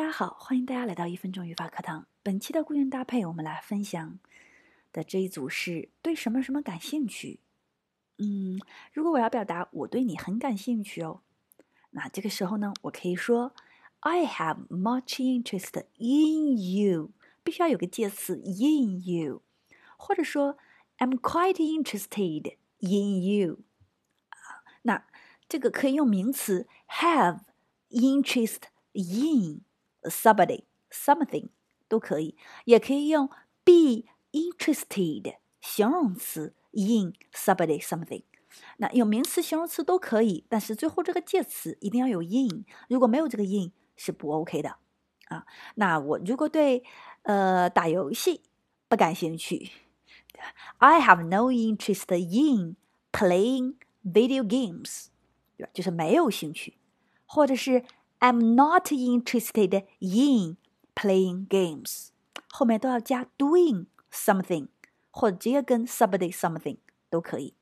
大家好，欢迎大家来到一分钟语法课堂。本期的固定搭配，我们来分享的这一组是对什么什么感兴趣。嗯，如果我要表达我对你很感兴趣哦，那这个时候呢，我可以说 I have much interest in you，必须要有个介词 in you，或者说 I'm quite interested in you。啊，那这个可以用名词 have interest in。Somebody something 都可以，也可以用 be interested 形容词 in somebody something。那有名词、形容词都可以，但是最后这个介词一定要有 in，如果没有这个 in 是不 OK 的啊。那我如果对呃打游戏不感兴趣，I have no interest in playing video games，对吧？就是没有兴趣，或者是。I'm not interested in playing games，后面都要加 doing something，或者直接跟 somebody something 都可以。